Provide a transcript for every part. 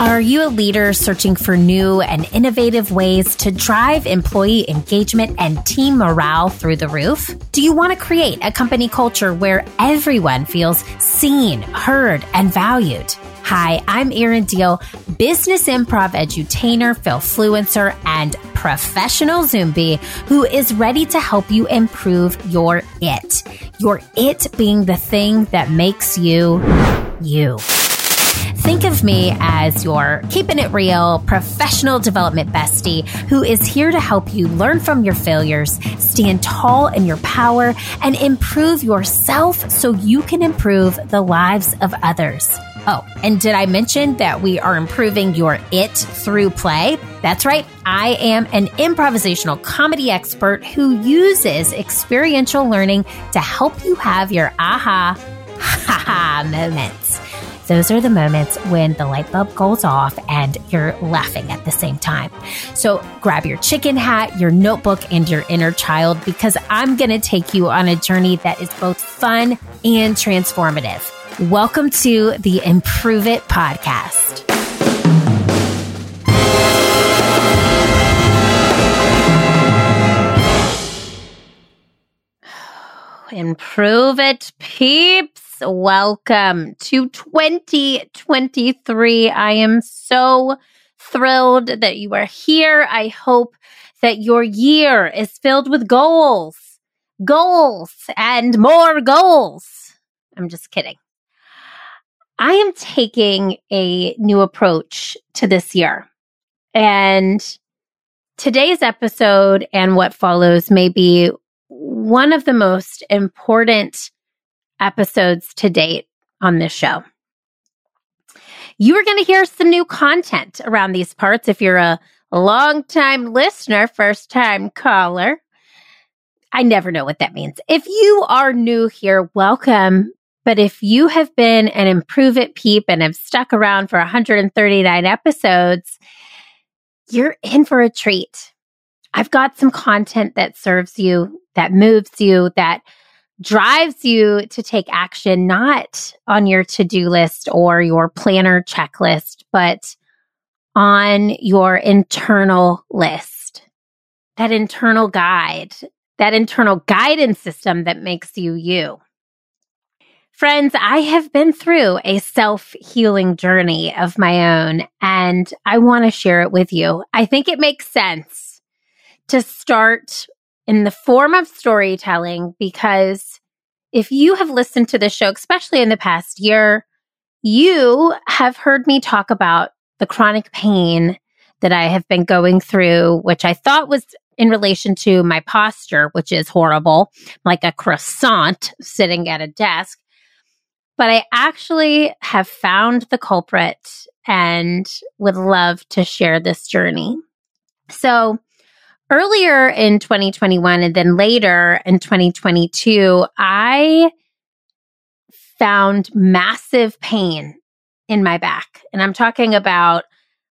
Are you a leader searching for new and innovative ways to drive employee engagement and team morale through the roof? Do you want to create a company culture where everyone feels seen, heard, and valued? Hi, I'm Erin Diehl, business improv edutainer, Failfluencer, and professional Zombie who is ready to help you improve your it. Your it being the thing that makes you you. Think of me as your keeping it real professional development bestie who is here to help you learn from your failures, stand tall in your power, and improve yourself so you can improve the lives of others. Oh, and did I mention that we are improving your it through play? That's right. I am an improvisational comedy expert who uses experiential learning to help you have your aha ha ha moments. Those are the moments when the light bulb goes off and you're laughing at the same time. So grab your chicken hat, your notebook, and your inner child because I'm going to take you on a journey that is both fun and transformative. Welcome to the Improve It podcast. Improve it, peeps. Welcome to 2023. I am so thrilled that you are here. I hope that your year is filled with goals, goals, and more goals. I'm just kidding. I am taking a new approach to this year. And today's episode and what follows may be one of the most important episodes to date on this show. You are going to hear some new content around these parts if you're a long time listener, first time caller. I never know what that means. If you are new here, welcome. But if you have been an Improve It peep and have stuck around for 139 episodes, you're in for a treat. I've got some content that serves you, that moves you, that drives you to take action, not on your to do list or your planner checklist, but on your internal list, that internal guide, that internal guidance system that makes you you. Friends, I have been through a self healing journey of my own, and I want to share it with you. I think it makes sense to start in the form of storytelling because if you have listened to the show, especially in the past year, you have heard me talk about the chronic pain that I have been going through, which I thought was in relation to my posture, which is horrible, like a croissant sitting at a desk. But I actually have found the culprit and would love to share this journey. So, earlier in 2021 and then later in 2022, I found massive pain in my back. And I'm talking about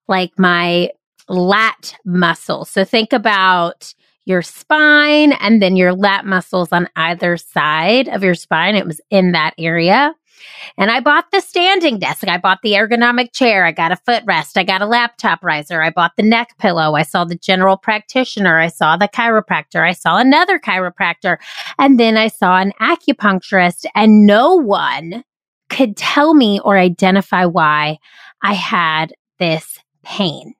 like my lat muscle. So think about your spine and then your lat muscles on either side of your spine. It was in that area. And I bought the standing desk. I bought the ergonomic chair. I got a footrest. I got a laptop riser. I bought the neck pillow. I saw the general practitioner. I saw the chiropractor. I saw another chiropractor. And then I saw an acupuncturist. And no one could tell me or identify why I had this pain.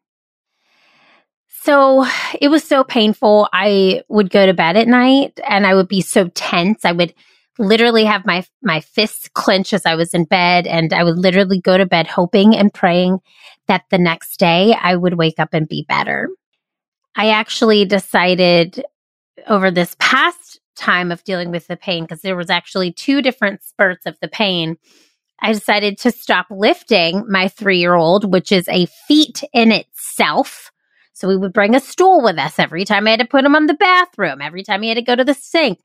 So it was so painful. I would go to bed at night and I would be so tense. I would literally have my my fists clench as I was in bed and I would literally go to bed hoping and praying that the next day I would wake up and be better. I actually decided over this past time of dealing with the pain because there was actually two different spurts of the pain. I decided to stop lifting my 3-year-old, which is a feat in itself. So we would bring a stool with us every time I had to put him on the bathroom, every time he had to go to the sink.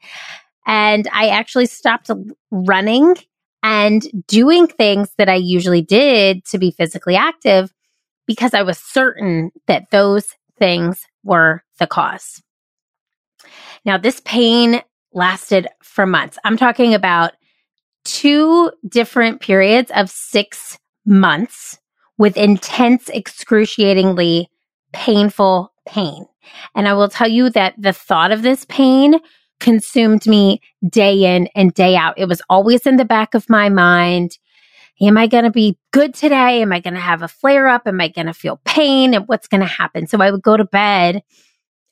And I actually stopped running and doing things that I usually did to be physically active because I was certain that those things were the cause. Now, this pain lasted for months. I'm talking about two different periods of six months with intense, excruciatingly painful pain. And I will tell you that the thought of this pain consumed me day in and day out. It was always in the back of my mind. Am I going to be good today? Am I going to have a flare up? Am I going to feel pain? And what's going to happen? So I would go to bed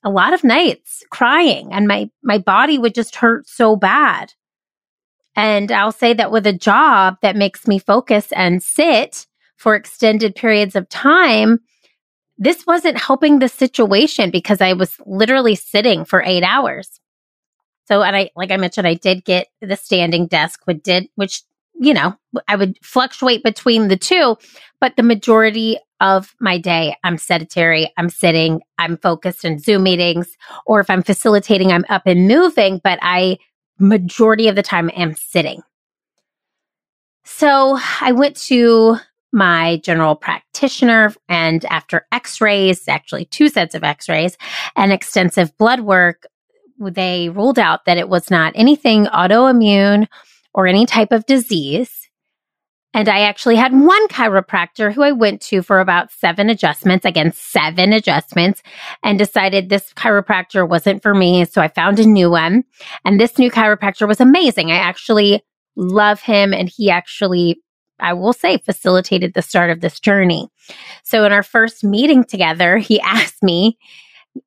a lot of nights crying and my, my body would just hurt so bad. And I'll say that with a job that makes me focus and sit for extended periods of time, this wasn't helping the situation because I was literally sitting for eight hours. So, and I, like I mentioned, I did get the standing desk, which did, which, you know, I would fluctuate between the two, but the majority of my day, I'm sedentary, I'm sitting, I'm focused in Zoom meetings, or if I'm facilitating, I'm up and moving, but I, majority of the time, am sitting. So I went to my general practitioner and after x-rays, actually two sets of x-rays and extensive blood work, they ruled out that it was not anything autoimmune or any type of disease. And I actually had one chiropractor who I went to for about seven adjustments, again, seven adjustments, and decided this chiropractor wasn't for me. So I found a new one. And this new chiropractor was amazing. I actually love him. And he actually, I will say, facilitated the start of this journey. So in our first meeting together, he asked me,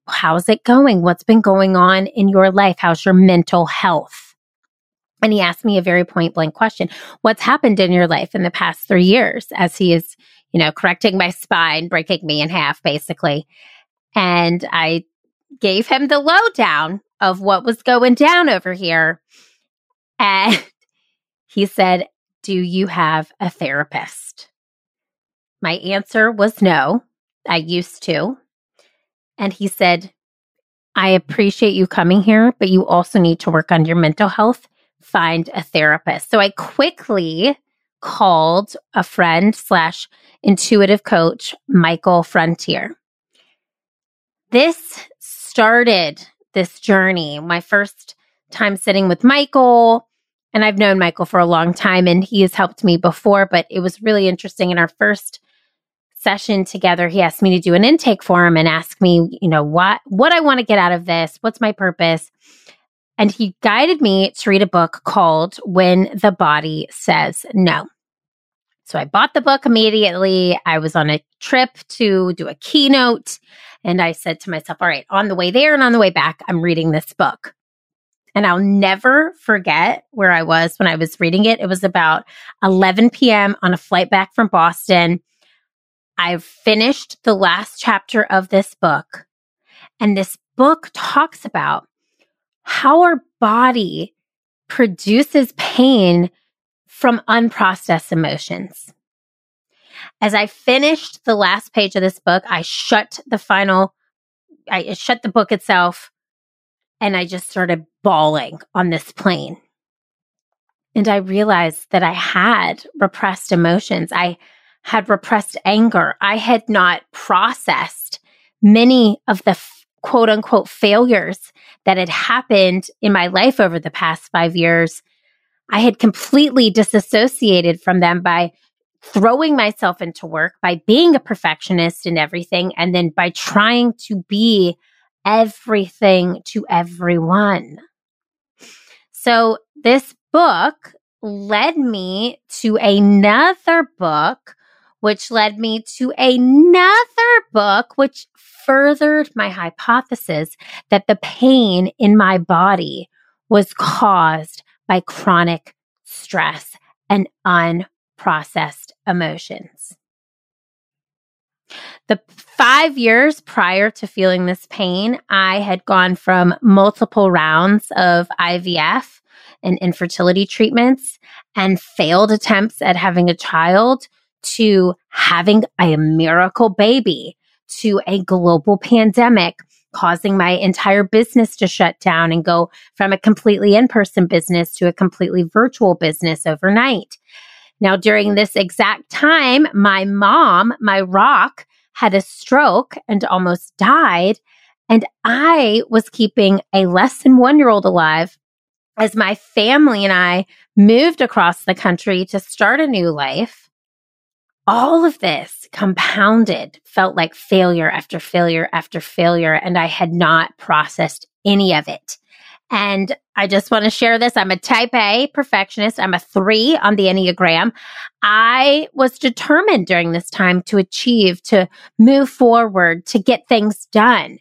how's it going? What's been going on in your life? How's your mental health? And he asked me a very point blank question. What's happened in your life in the past three years as he is, you know, correcting my spine, breaking me in half, basically. And I gave him the lowdown of what was going down over here. And he said, Do you have a therapist? My answer was no. I used to. And he said, I appreciate you coming here, but you also need to work on your mental health. Find a therapist. So I quickly called a friend slash intuitive coach, Michael Frontier. This started this journey. My first time sitting with Michael, and I've known Michael for a long time and he has helped me before, but it was really interesting in our first session together, he asked me to do an intake form and ask me, you know, what what I want to get out of this, what's my purpose. And he guided me to read a book called When the Body Says No. So I bought the book immediately. I was on a trip to do a keynote and I said to myself, all right, on the way there and on the way back, I'm reading this book. And I'll never forget where I was when I was reading it. It was about 11 p.m. on a flight back from Boston. I've finished the last chapter of this book. And this book talks about how our body produces pain from unprocessed emotions. As I finished the last page of this book, I shut the final, I shut the book itself and I just started bawling on this plane. And I realized that I had repressed emotions. I had repressed anger. I had not processed many of the f- quote unquote failures that had happened in my life over the past five years. I had completely disassociated from them by throwing myself into work, by being a perfectionist in everything, and then by trying to be everything to everyone. So this book led me to another book which led me to another book, which furthered my hypothesis that the pain in my body was caused by chronic stress and unprocessed emotions. The five years prior to feeling this pain, I had gone from multiple rounds of IVF and infertility treatments and failed attempts at having a child to having a miracle baby to a global pandemic causing my entire business to shut down and go from a completely in person business to a completely virtual business overnight. Now, during this exact time, my mom, my rock, had a stroke and almost died. And I was keeping a less than one year old alive as my family and I moved across the country to start a new life all of this compounded felt like failure after failure after failure. And I had not processed any of it. And I just want to share this. I'm a type A perfectionist. I'm a three on the Enneagram. I was determined during this time to achieve, to move forward, to get things done.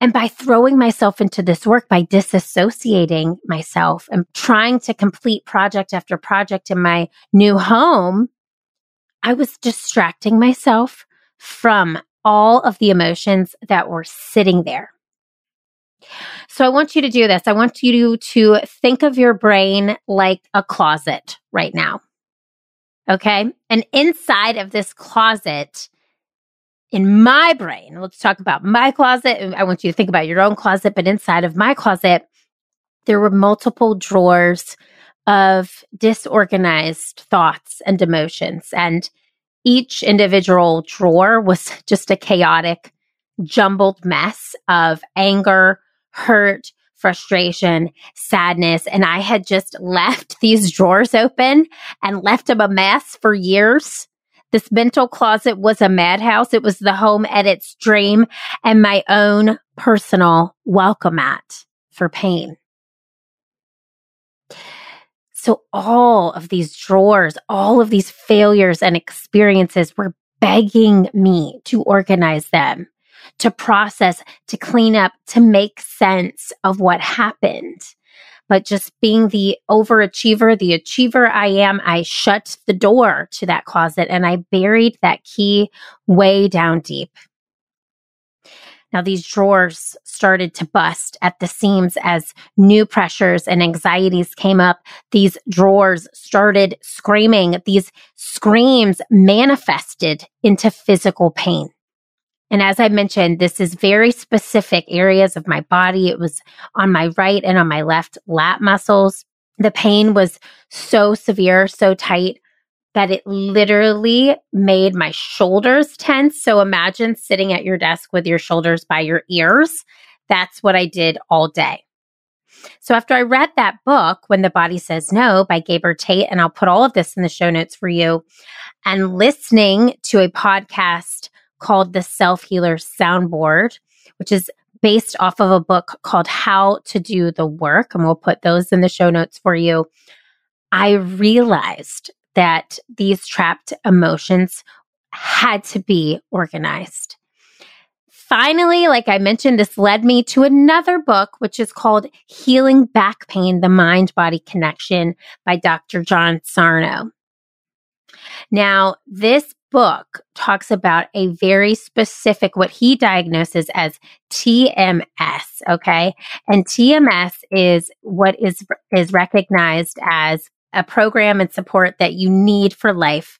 And by throwing myself into this work, by disassociating myself and trying to complete project after project in my new home, I was distracting myself from all of the emotions that were sitting there. So I want you to do this. I want you to think of your brain like a closet right now. Okay. And inside of this closet, in my brain, let's talk about my closet. I want you to think about your own closet, but inside of my closet, there were multiple drawers of disorganized thoughts and emotions. And each individual drawer was just a chaotic, jumbled mess of anger, hurt, frustration, sadness. And I had just left these drawers open and left them a mess for years. This mental closet was a madhouse. It was the home at its dream and my own personal welcome mat for pain. So all of these drawers, all of these failures and experiences were begging me to organize them, to process, to clean up, to make sense of what happened. But just being the overachiever, the achiever I am, I shut the door to that closet and I buried that key way down deep. Now, these drawers started to bust at the seams as new pressures and anxieties came up. These drawers started screaming. These screams manifested into physical pain. And as I mentioned, this is very specific areas of my body. It was on my right and on my left lat muscles. The pain was so severe, so tight that it literally made my shoulders tense. So imagine sitting at your desk with your shoulders by your ears. That's what I did all day. So after I read that book, When the Body Says No by Gabor Maté, and I'll put all of this in the show notes for you, and listening to a podcast called The Self Healer Soundboard, which is based off of a book called How to Do the Work, and we'll put those in the show notes for you. I realized that these trapped emotions had to be organized. Finally, like I mentioned, this led me to another book, which is called Healing Back Pain The Mind Body Connection by Dr. John Sarno. Now, this book talks about a very specific, what he diagnoses as TMS. Okay. And TMS is what is, is recognized as a program and support that you need for life.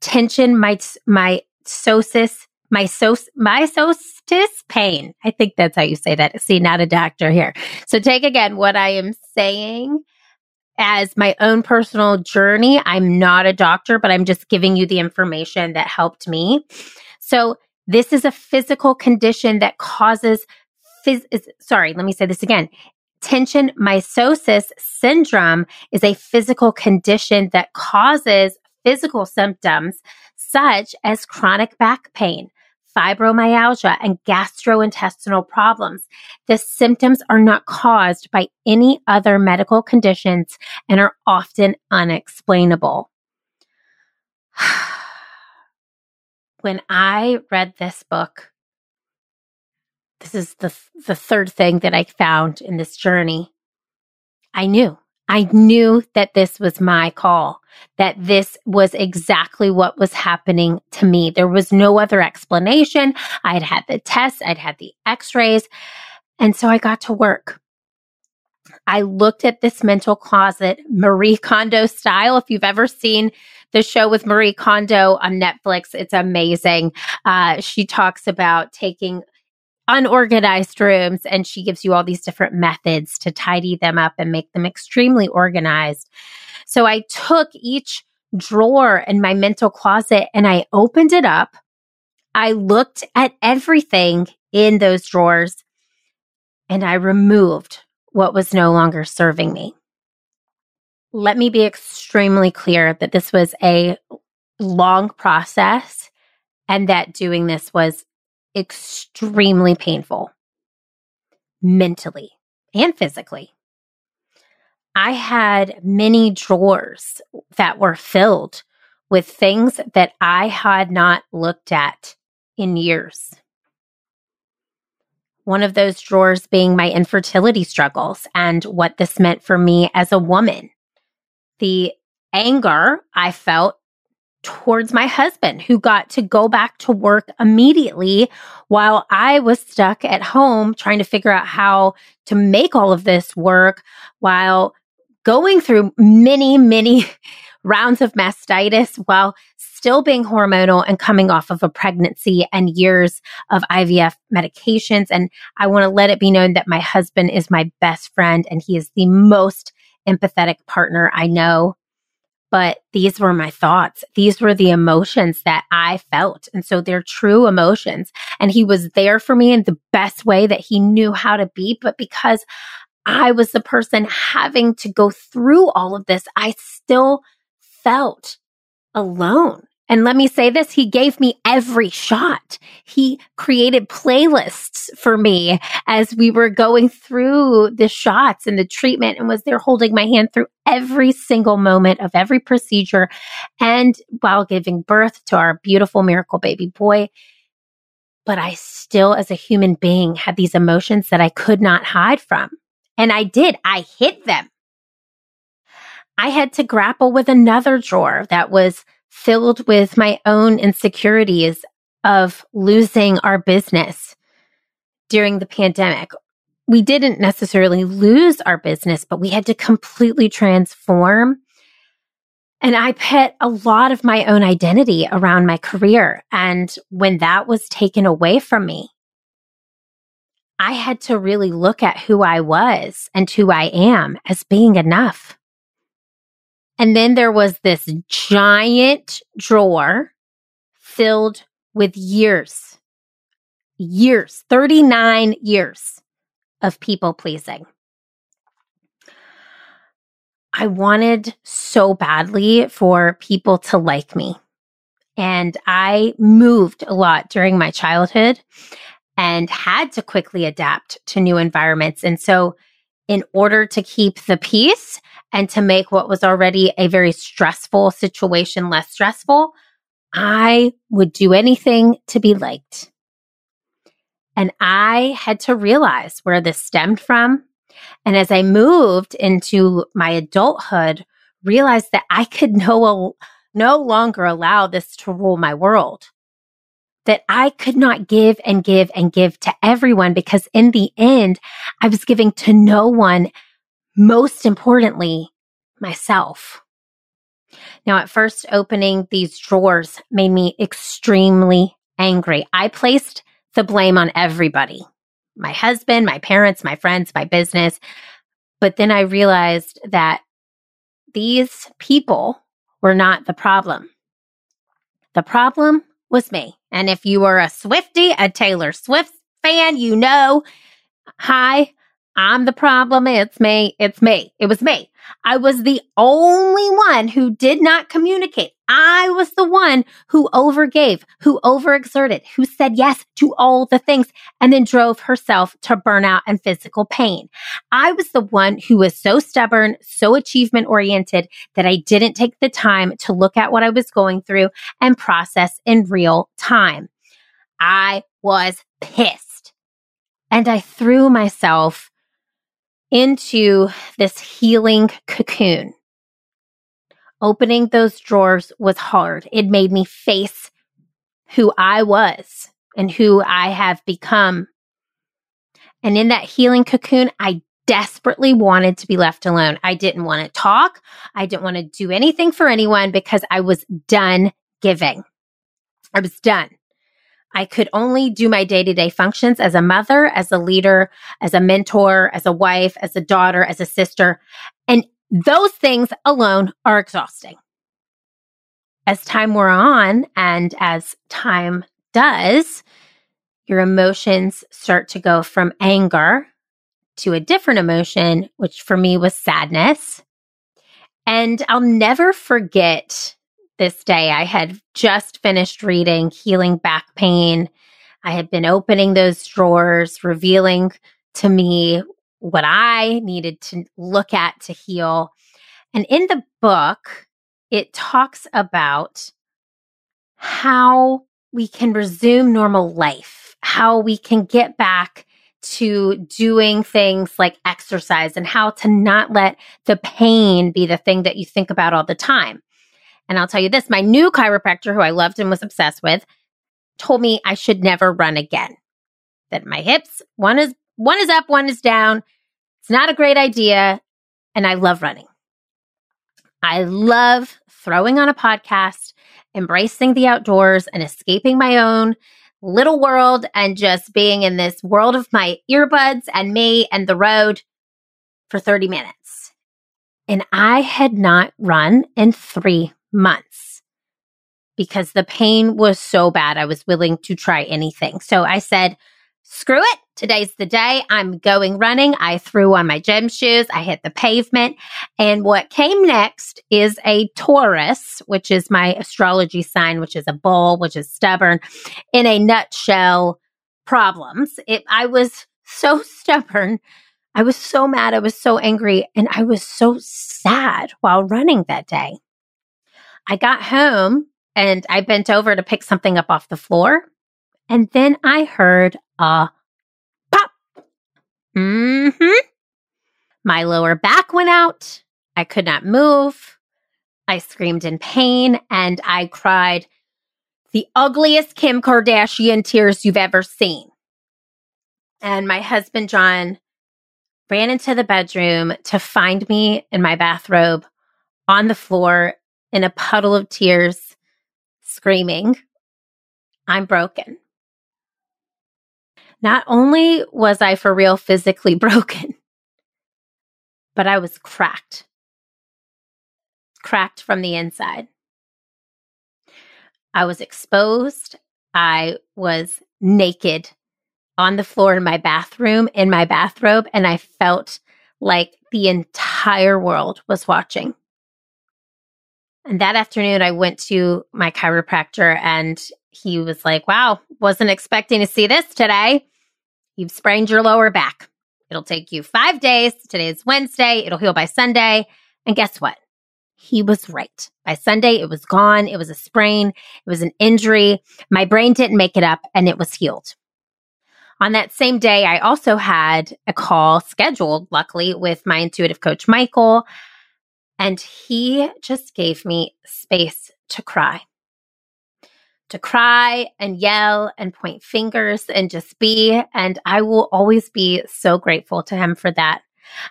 Tension, my, my sosis, my sos, my mysotis pain. I think that's how you say that. See, not a doctor here. So take again what I am saying as my own personal journey. I'm not a doctor, but I'm just giving you the information that helped me. So this is a physical condition that causes phys- sorry, let me say this again. Tension mysosis syndrome is a physical condition that causes physical symptoms such as chronic back pain, fibromyalgia, and gastrointestinal problems. The symptoms are not caused by any other medical conditions and are often unexplainable. when I read this book, this is the the third thing that I found in this journey. I knew. I knew that this was my call, that this was exactly what was happening to me. There was no other explanation. I'd had the tests, I'd had the x-rays, and so I got to work. I looked at this mental closet, Marie Kondo style. If you've ever seen the show with Marie Kondo on Netflix, it's amazing. Uh, she talks about taking unorganized rooms and she gives you all these different methods to tidy them up and make them extremely organized. So I took each drawer in my mental closet and I opened it up. I looked at everything in those drawers and I removed what was no longer serving me. Let me be extremely clear that this was a long process and that doing this was extremely painful mentally and physically. I had many drawers that were filled with things that I had not looked at in years. One of those drawers being my infertility struggles and what this meant for me as a woman. The anger I felt towards my husband who got to go back to work immediately while I was stuck at home trying to figure out how to make all of this work while going through many, many rounds of mastitis while still being hormonal and coming off of a pregnancy and years of IVF medications. And I want to let it be known that my husband is my best friend and he is the most empathetic partner I know. But these were my thoughts. These were the emotions that I felt. And so they're true emotions. And he was there for me in the best way that he knew how to be. But because I was the person having to go through all of this, I still felt alone. And let me say this, he gave me every shot. He created playlists for me as we were going through the shots and the treatment and was there holding my hand through every single moment of every procedure and while giving birth to our beautiful miracle baby boy. But I still, as a human being, had these emotions that I could not hide from. And I did. I hit them. I had to grapple with another drawer that was filled with my own insecurities of losing our business during the pandemic. We didn't necessarily lose our business, but we had to completely transform. And I put a lot of my own identity around my career. And when that was taken away from me, I had to really look at who I was and who I am as being enough. And then there was this giant drawer filled with years, years, 39 years of people pleasing. I wanted so badly for people to like me. And I moved a lot during my childhood and had to quickly adapt to new environments. And so, in order to keep the peace and to make what was already a very stressful situation less stressful, I would do anything to be liked. And I had to realize where this stemmed from. And as I moved into my adulthood, realized that I could no, no longer allow this to rule my world that I could not give and give and give to everyone because in the end, I was giving to no one, most importantly, myself. Now, at first opening these drawers made me extremely angry. I placed the blame on everybody my husband, my parents, my friends, my business. But then I realized that these people were not the problem. The problem was me. And if you are a Swifty, a Taylor Swift fan, you know, hi, I'm the problem. It's me. It's me. It was me. I was the only one who did not communicate. I was the one who overgave, who overexerted, who said yes to all the things and then drove herself to burnout and physical pain. I was the one who was so stubborn, so achievement oriented that I didn't take the time to look at what I was going through and process in real time. I was pissed and I threw myself into this healing cocoon. Opening those drawers was hard. It made me face who I was and who I have become. And in that healing cocoon, I desperately wanted to be left alone. I didn't want to talk. I didn't want to do anything for anyone because I was done giving. I was done. I could only do my day to day functions as a mother, as a leader, as a mentor, as a wife, as a daughter, as a sister. And those things alone are exhausting. As time wore on and as time does, your emotions start to go from anger to a different emotion, which for me was sadness. And I'll never forget this day. I had just finished reading Healing Back Pain. I had been opening those drawers, revealing to me what I needed to look at to heal. And in the book, it talks about how we can resume normal life, how we can get back to doing things like exercise and how to not let the pain be the thing that you think about all the time. And I'll tell you this my new chiropractor, who I loved and was obsessed with, told me I should never run again. That my hips, one is one is up, one is down. It's not a great idea. And I love running. I love throwing on a podcast, embracing the outdoors, and escaping my own little world and just being in this world of my earbuds and me and the road for 30 minutes. And I had not run in three months because the pain was so bad. I was willing to try anything. So I said, screw it. Today's the day I'm going running. I threw on my gym shoes. I hit the pavement. And what came next is a Taurus, which is my astrology sign, which is a bull, which is stubborn in a nutshell problems. It, I was so stubborn. I was so mad. I was so angry and I was so sad while running that day. I got home and I bent over to pick something up off the floor. And then I heard a pop. Mm-hmm. My lower back went out. I could not move. I screamed in pain and I cried the ugliest Kim Kardashian tears you've ever seen. And my husband, John, ran into the bedroom to find me in my bathrobe on the floor in a puddle of tears, screaming, I'm broken. Not only was I for real physically broken, but I was cracked. Cracked from the inside. I was exposed. I was naked on the floor in my bathroom in my bathrobe, and I felt like the entire world was watching. And that afternoon, I went to my chiropractor and he was like, wow, wasn't expecting to see this today. You've sprained your lower back. It'll take you five days. Today is Wednesday. It'll heal by Sunday. And guess what? He was right. By Sunday, it was gone. It was a sprain. It was an injury. My brain didn't make it up and it was healed. On that same day, I also had a call scheduled, luckily, with my intuitive coach, Michael. And he just gave me space to cry, to cry and yell and point fingers and just be. And I will always be so grateful to him for that.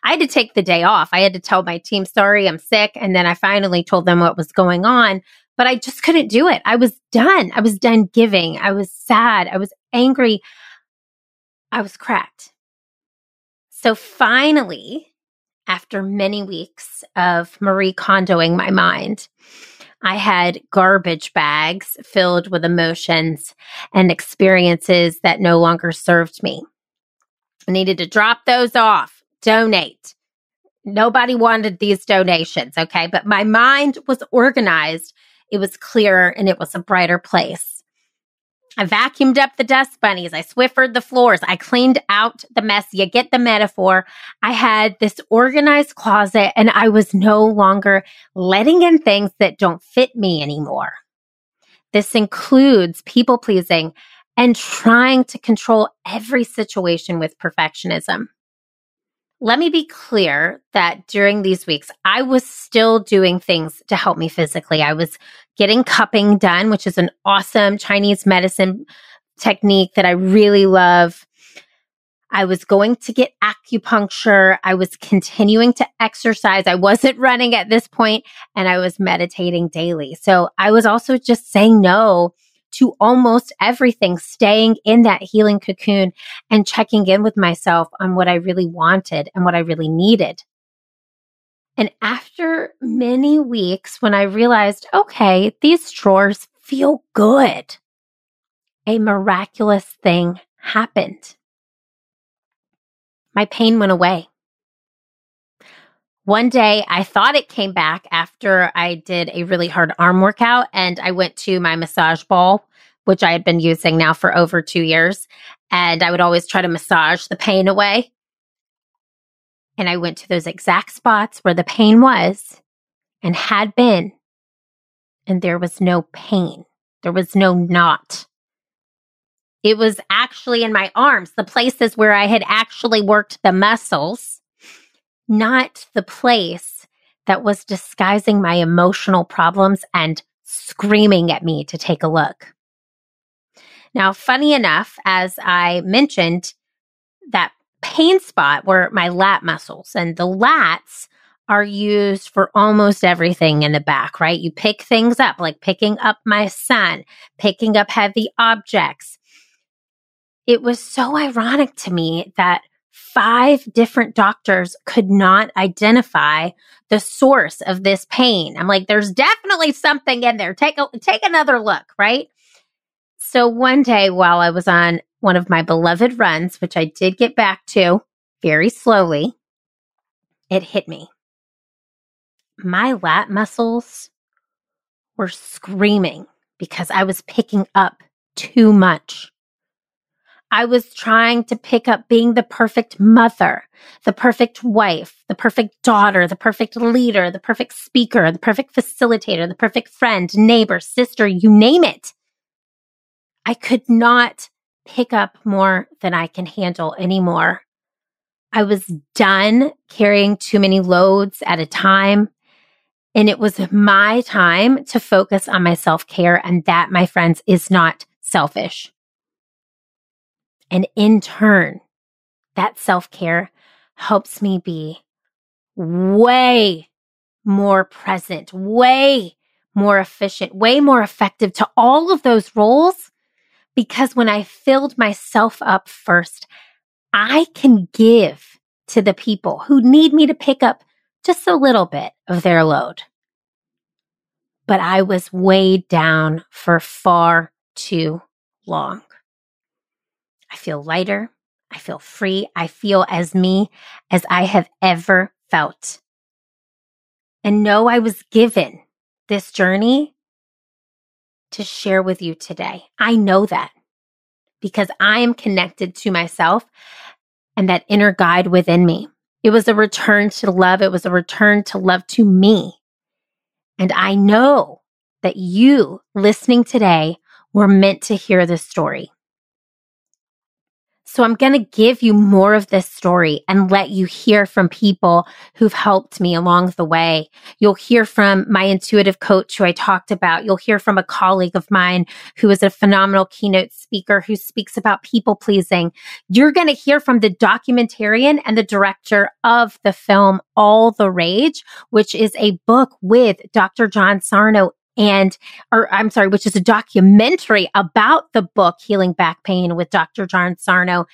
I had to take the day off. I had to tell my team, sorry, I'm sick. And then I finally told them what was going on, but I just couldn't do it. I was done. I was done giving. I was sad. I was angry. I was cracked. So finally, after many weeks of Marie Kondoing my mind. I had garbage bags filled with emotions and experiences that no longer served me. I needed to drop those off, donate. Nobody wanted these donations, okay? But my mind was organized, it was clearer, and it was a brighter place. I vacuumed up the dust bunnies. I swiffered the floors. I cleaned out the mess. You get the metaphor. I had this organized closet and I was no longer letting in things that don't fit me anymore. This includes people pleasing and trying to control every situation with perfectionism. Let me be clear that during these weeks, I was still doing things to help me physically. I was getting cupping done, which is an awesome Chinese medicine technique that I really love. I was going to get acupuncture. I was continuing to exercise. I wasn't running at this point and I was meditating daily. So I was also just saying no to almost everything, staying in that healing cocoon and checking in with myself on what I really wanted and what I really needed. And after many weeks, when I realized, okay, these drawers feel good, a miraculous thing happened. My pain went away. One day I thought it came back after I did a really hard arm workout and I went to my massage ball, which I had been using now for over two years. And I would always try to massage the pain away. And I went to those exact spots where the pain was and had been. And there was no pain. There was no knot. It was actually in my arms, the places where I had actually worked the muscles, not the place that was disguising my emotional problems and screaming at me to take a look. Now, funny enough, as I mentioned, that pain spot were my lat muscles, and the lats are used for almost everything in the back, right? You pick things up, like picking up my son, picking up heavy objects. It was so ironic to me that five different doctors could not identify the source of this pain. I'm like, there's definitely something in there. Take a, take another look, right? So one day while I was on one of my beloved runs, which I did get back to very slowly, it hit me my lat muscles were screaming because I was picking up too much. I was trying to pick up being the perfect mother, the perfect wife, the perfect daughter, the perfect leader, the perfect speaker, the perfect facilitator, the perfect friend, neighbor, sister, you name it. I could not pick up more than I can handle anymore. I was done carrying too many loads at a time. And it was my time to focus on my self care. And that, my friends, is not selfish. And in turn, that self care helps me be way more present, way more efficient, way more effective to all of those roles. Because when I filled myself up first, I can give to the people who need me to pick up just a little bit of their load. But I was weighed down for far too long. I feel lighter. I feel free. I feel as me as I have ever felt. And know I was given this journey to share with you today. I know that because I am connected to myself and that inner guide within me. It was a return to love. It was a return to love to me. And I know that you listening today were meant to hear this story. So I'm going to give you more of this story and let you hear from people who've helped me along the way. You'll hear from my intuitive coach who I talked about. You'll hear from a colleague of mine who is a phenomenal keynote speaker who speaks about people pleasing. You're going to hear from the documentarian and the director of the film All the Rage, which is a book with Dr. John Sarno and or I'm sorry, which is a documentary about the book Healing Back Pain with Dr. John Sarno.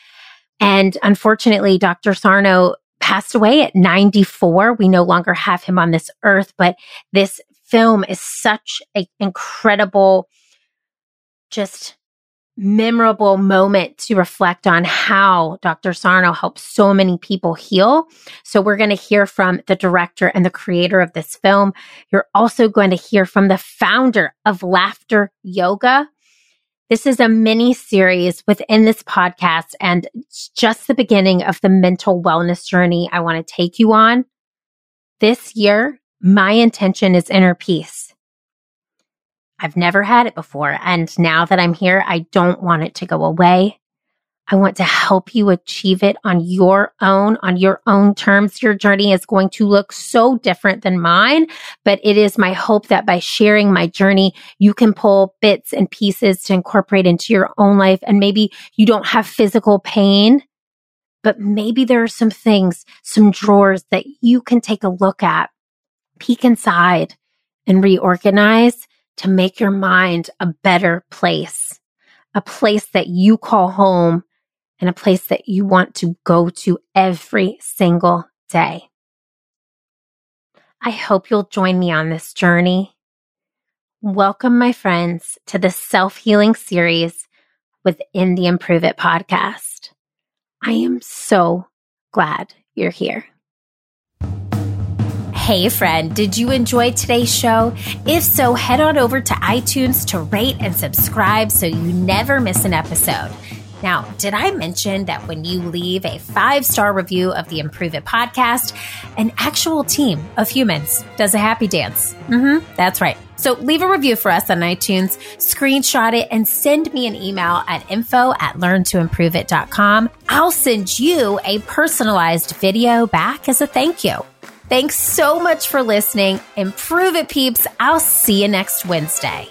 And unfortunately, Dr. Sarno passed away at 94. We no longer have him on this earth, but this film is such an incredible just memorable moment to reflect on how Dr. Sarno helped so many people heal. So we're going to hear from the director and the creator of this film. You're also going to hear from the founder of Laughter Yoga. This is a mini series within this podcast and it's just the beginning of the mental wellness journey I want to take you on. This year, my intention is inner peace. I've never had it before. And now that I'm here, I don't want it to go away. I want to help you achieve it on your own, on your own terms. Your journey is going to look so different than mine, but it is my hope that by sharing my journey, you can pull bits and pieces to incorporate into your own life. And maybe you don't have physical pain, but maybe there are some things, some drawers that you can take a look at, peek inside and reorganize to make your mind a better place, a place that you call home and a place that you want to go to every single day. I hope you'll join me on this journey. Welcome, my friends, to the self healing series within the Improve It podcast. I am so glad you're here. Hey, friend, did you enjoy today's show? If so, head on over to iTunes to rate and subscribe so you never miss an episode. Now, did I mention that when you leave a five star review of the Improve It podcast, an actual team of humans does a happy dance? Mm-hmm, that's right. So leave a review for us on iTunes, screenshot it, and send me an email at info at learntoimproveit.com. I'll send you a personalized video back as a thank you. Thanks so much for listening. Improve it, peeps. I'll see you next Wednesday.